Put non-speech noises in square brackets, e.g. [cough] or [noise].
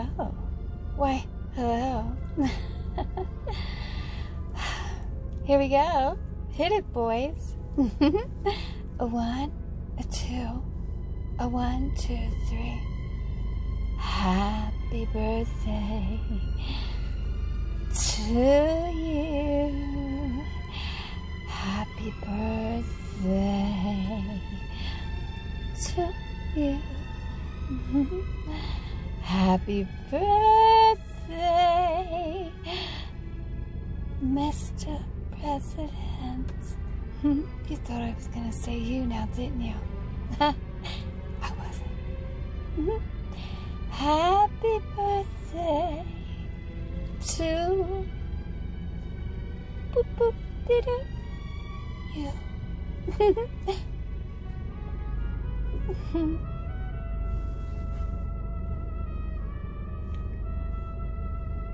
Oh, why, hello. Here we go. Hit it, boys. [laughs] a one, a two, a one, two, three. Happy birthday to you. Happy birthday to you. [laughs] Happy birthday, Mr. President. [laughs] You thought I was gonna say you now, didn't you? [laughs] I wasn't. [laughs] Happy birthday to boop boop you.